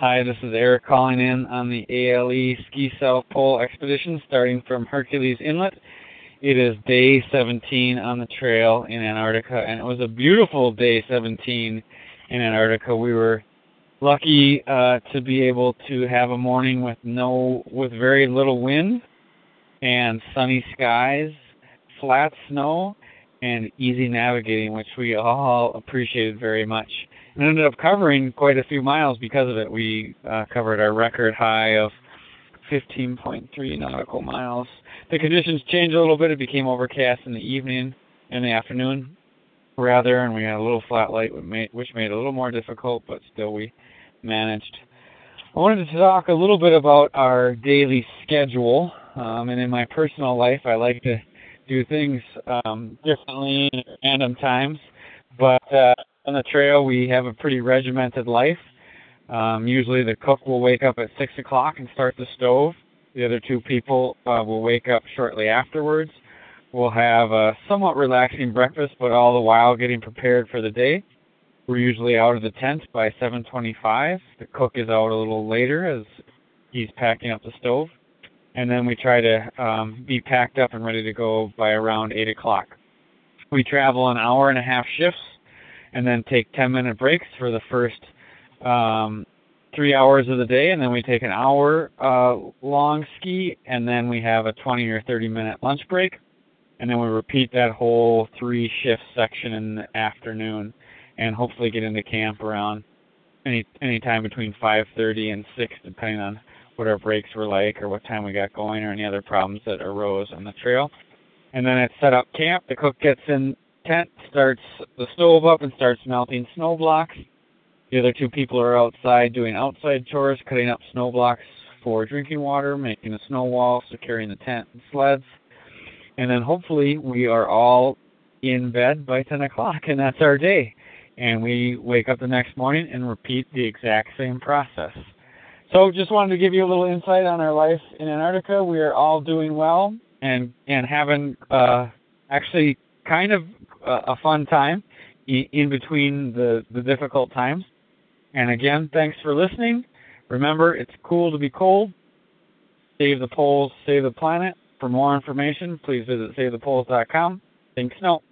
Hi, this is Eric calling in on the ALE Ski South Pole expedition starting from Hercules Inlet. It is day 17 on the trail in Antarctica, and it was a beautiful day 17 in Antarctica. We were lucky uh, to be able to have a morning with no, with very little wind and sunny skies, flat snow, and easy navigating, which we all appreciated very much and ended up covering quite a few miles because of it. We uh, covered our record high of 15.3 nautical miles. The conditions changed a little bit. It became overcast in the evening and the afternoon, rather, and we had a little flat light, which made it a little more difficult, but still we managed. I wanted to talk a little bit about our daily schedule. Um, and in my personal life, I like to do things um, differently at random times. But uh, on the trail, we have a pretty regimented life. Um, usually, the cook will wake up at six o'clock and start the stove. The other two people uh, will wake up shortly afterwards. We'll have a somewhat relaxing breakfast, but all the while getting prepared for the day. We're usually out of the tent by 7:25. The cook is out a little later as he's packing up the stove, and then we try to um, be packed up and ready to go by around 8 o'clock. We travel an hour and a half shifts and then take 10 minute breaks for the first um, three hours of the day, and then we take an hour uh, long ski, and then we have a 20 or 30 minute lunch break, and then we repeat that whole three shift section in the afternoon, and hopefully get into camp around any any time between 5:30 and 6, depending on what our breaks were like or what time we got going or any other problems that arose on the trail. And then at set up camp, the cook gets in tent, starts the stove up, and starts melting snow blocks. The other two people are outside doing outside chores, cutting up snow blocks for drinking water, making a snow wall, securing the tent and sleds. And then hopefully we are all in bed by 10 o'clock, and that's our day. And we wake up the next morning and repeat the exact same process. So just wanted to give you a little insight on our life in Antarctica. We are all doing well and and having uh, actually kind of a, fun time in between the, the difficult times. And again, thanks for listening. Remember, it's cool to be cold. Save the poles, save the planet. For more information, please visit savethepoles.com. Think snow.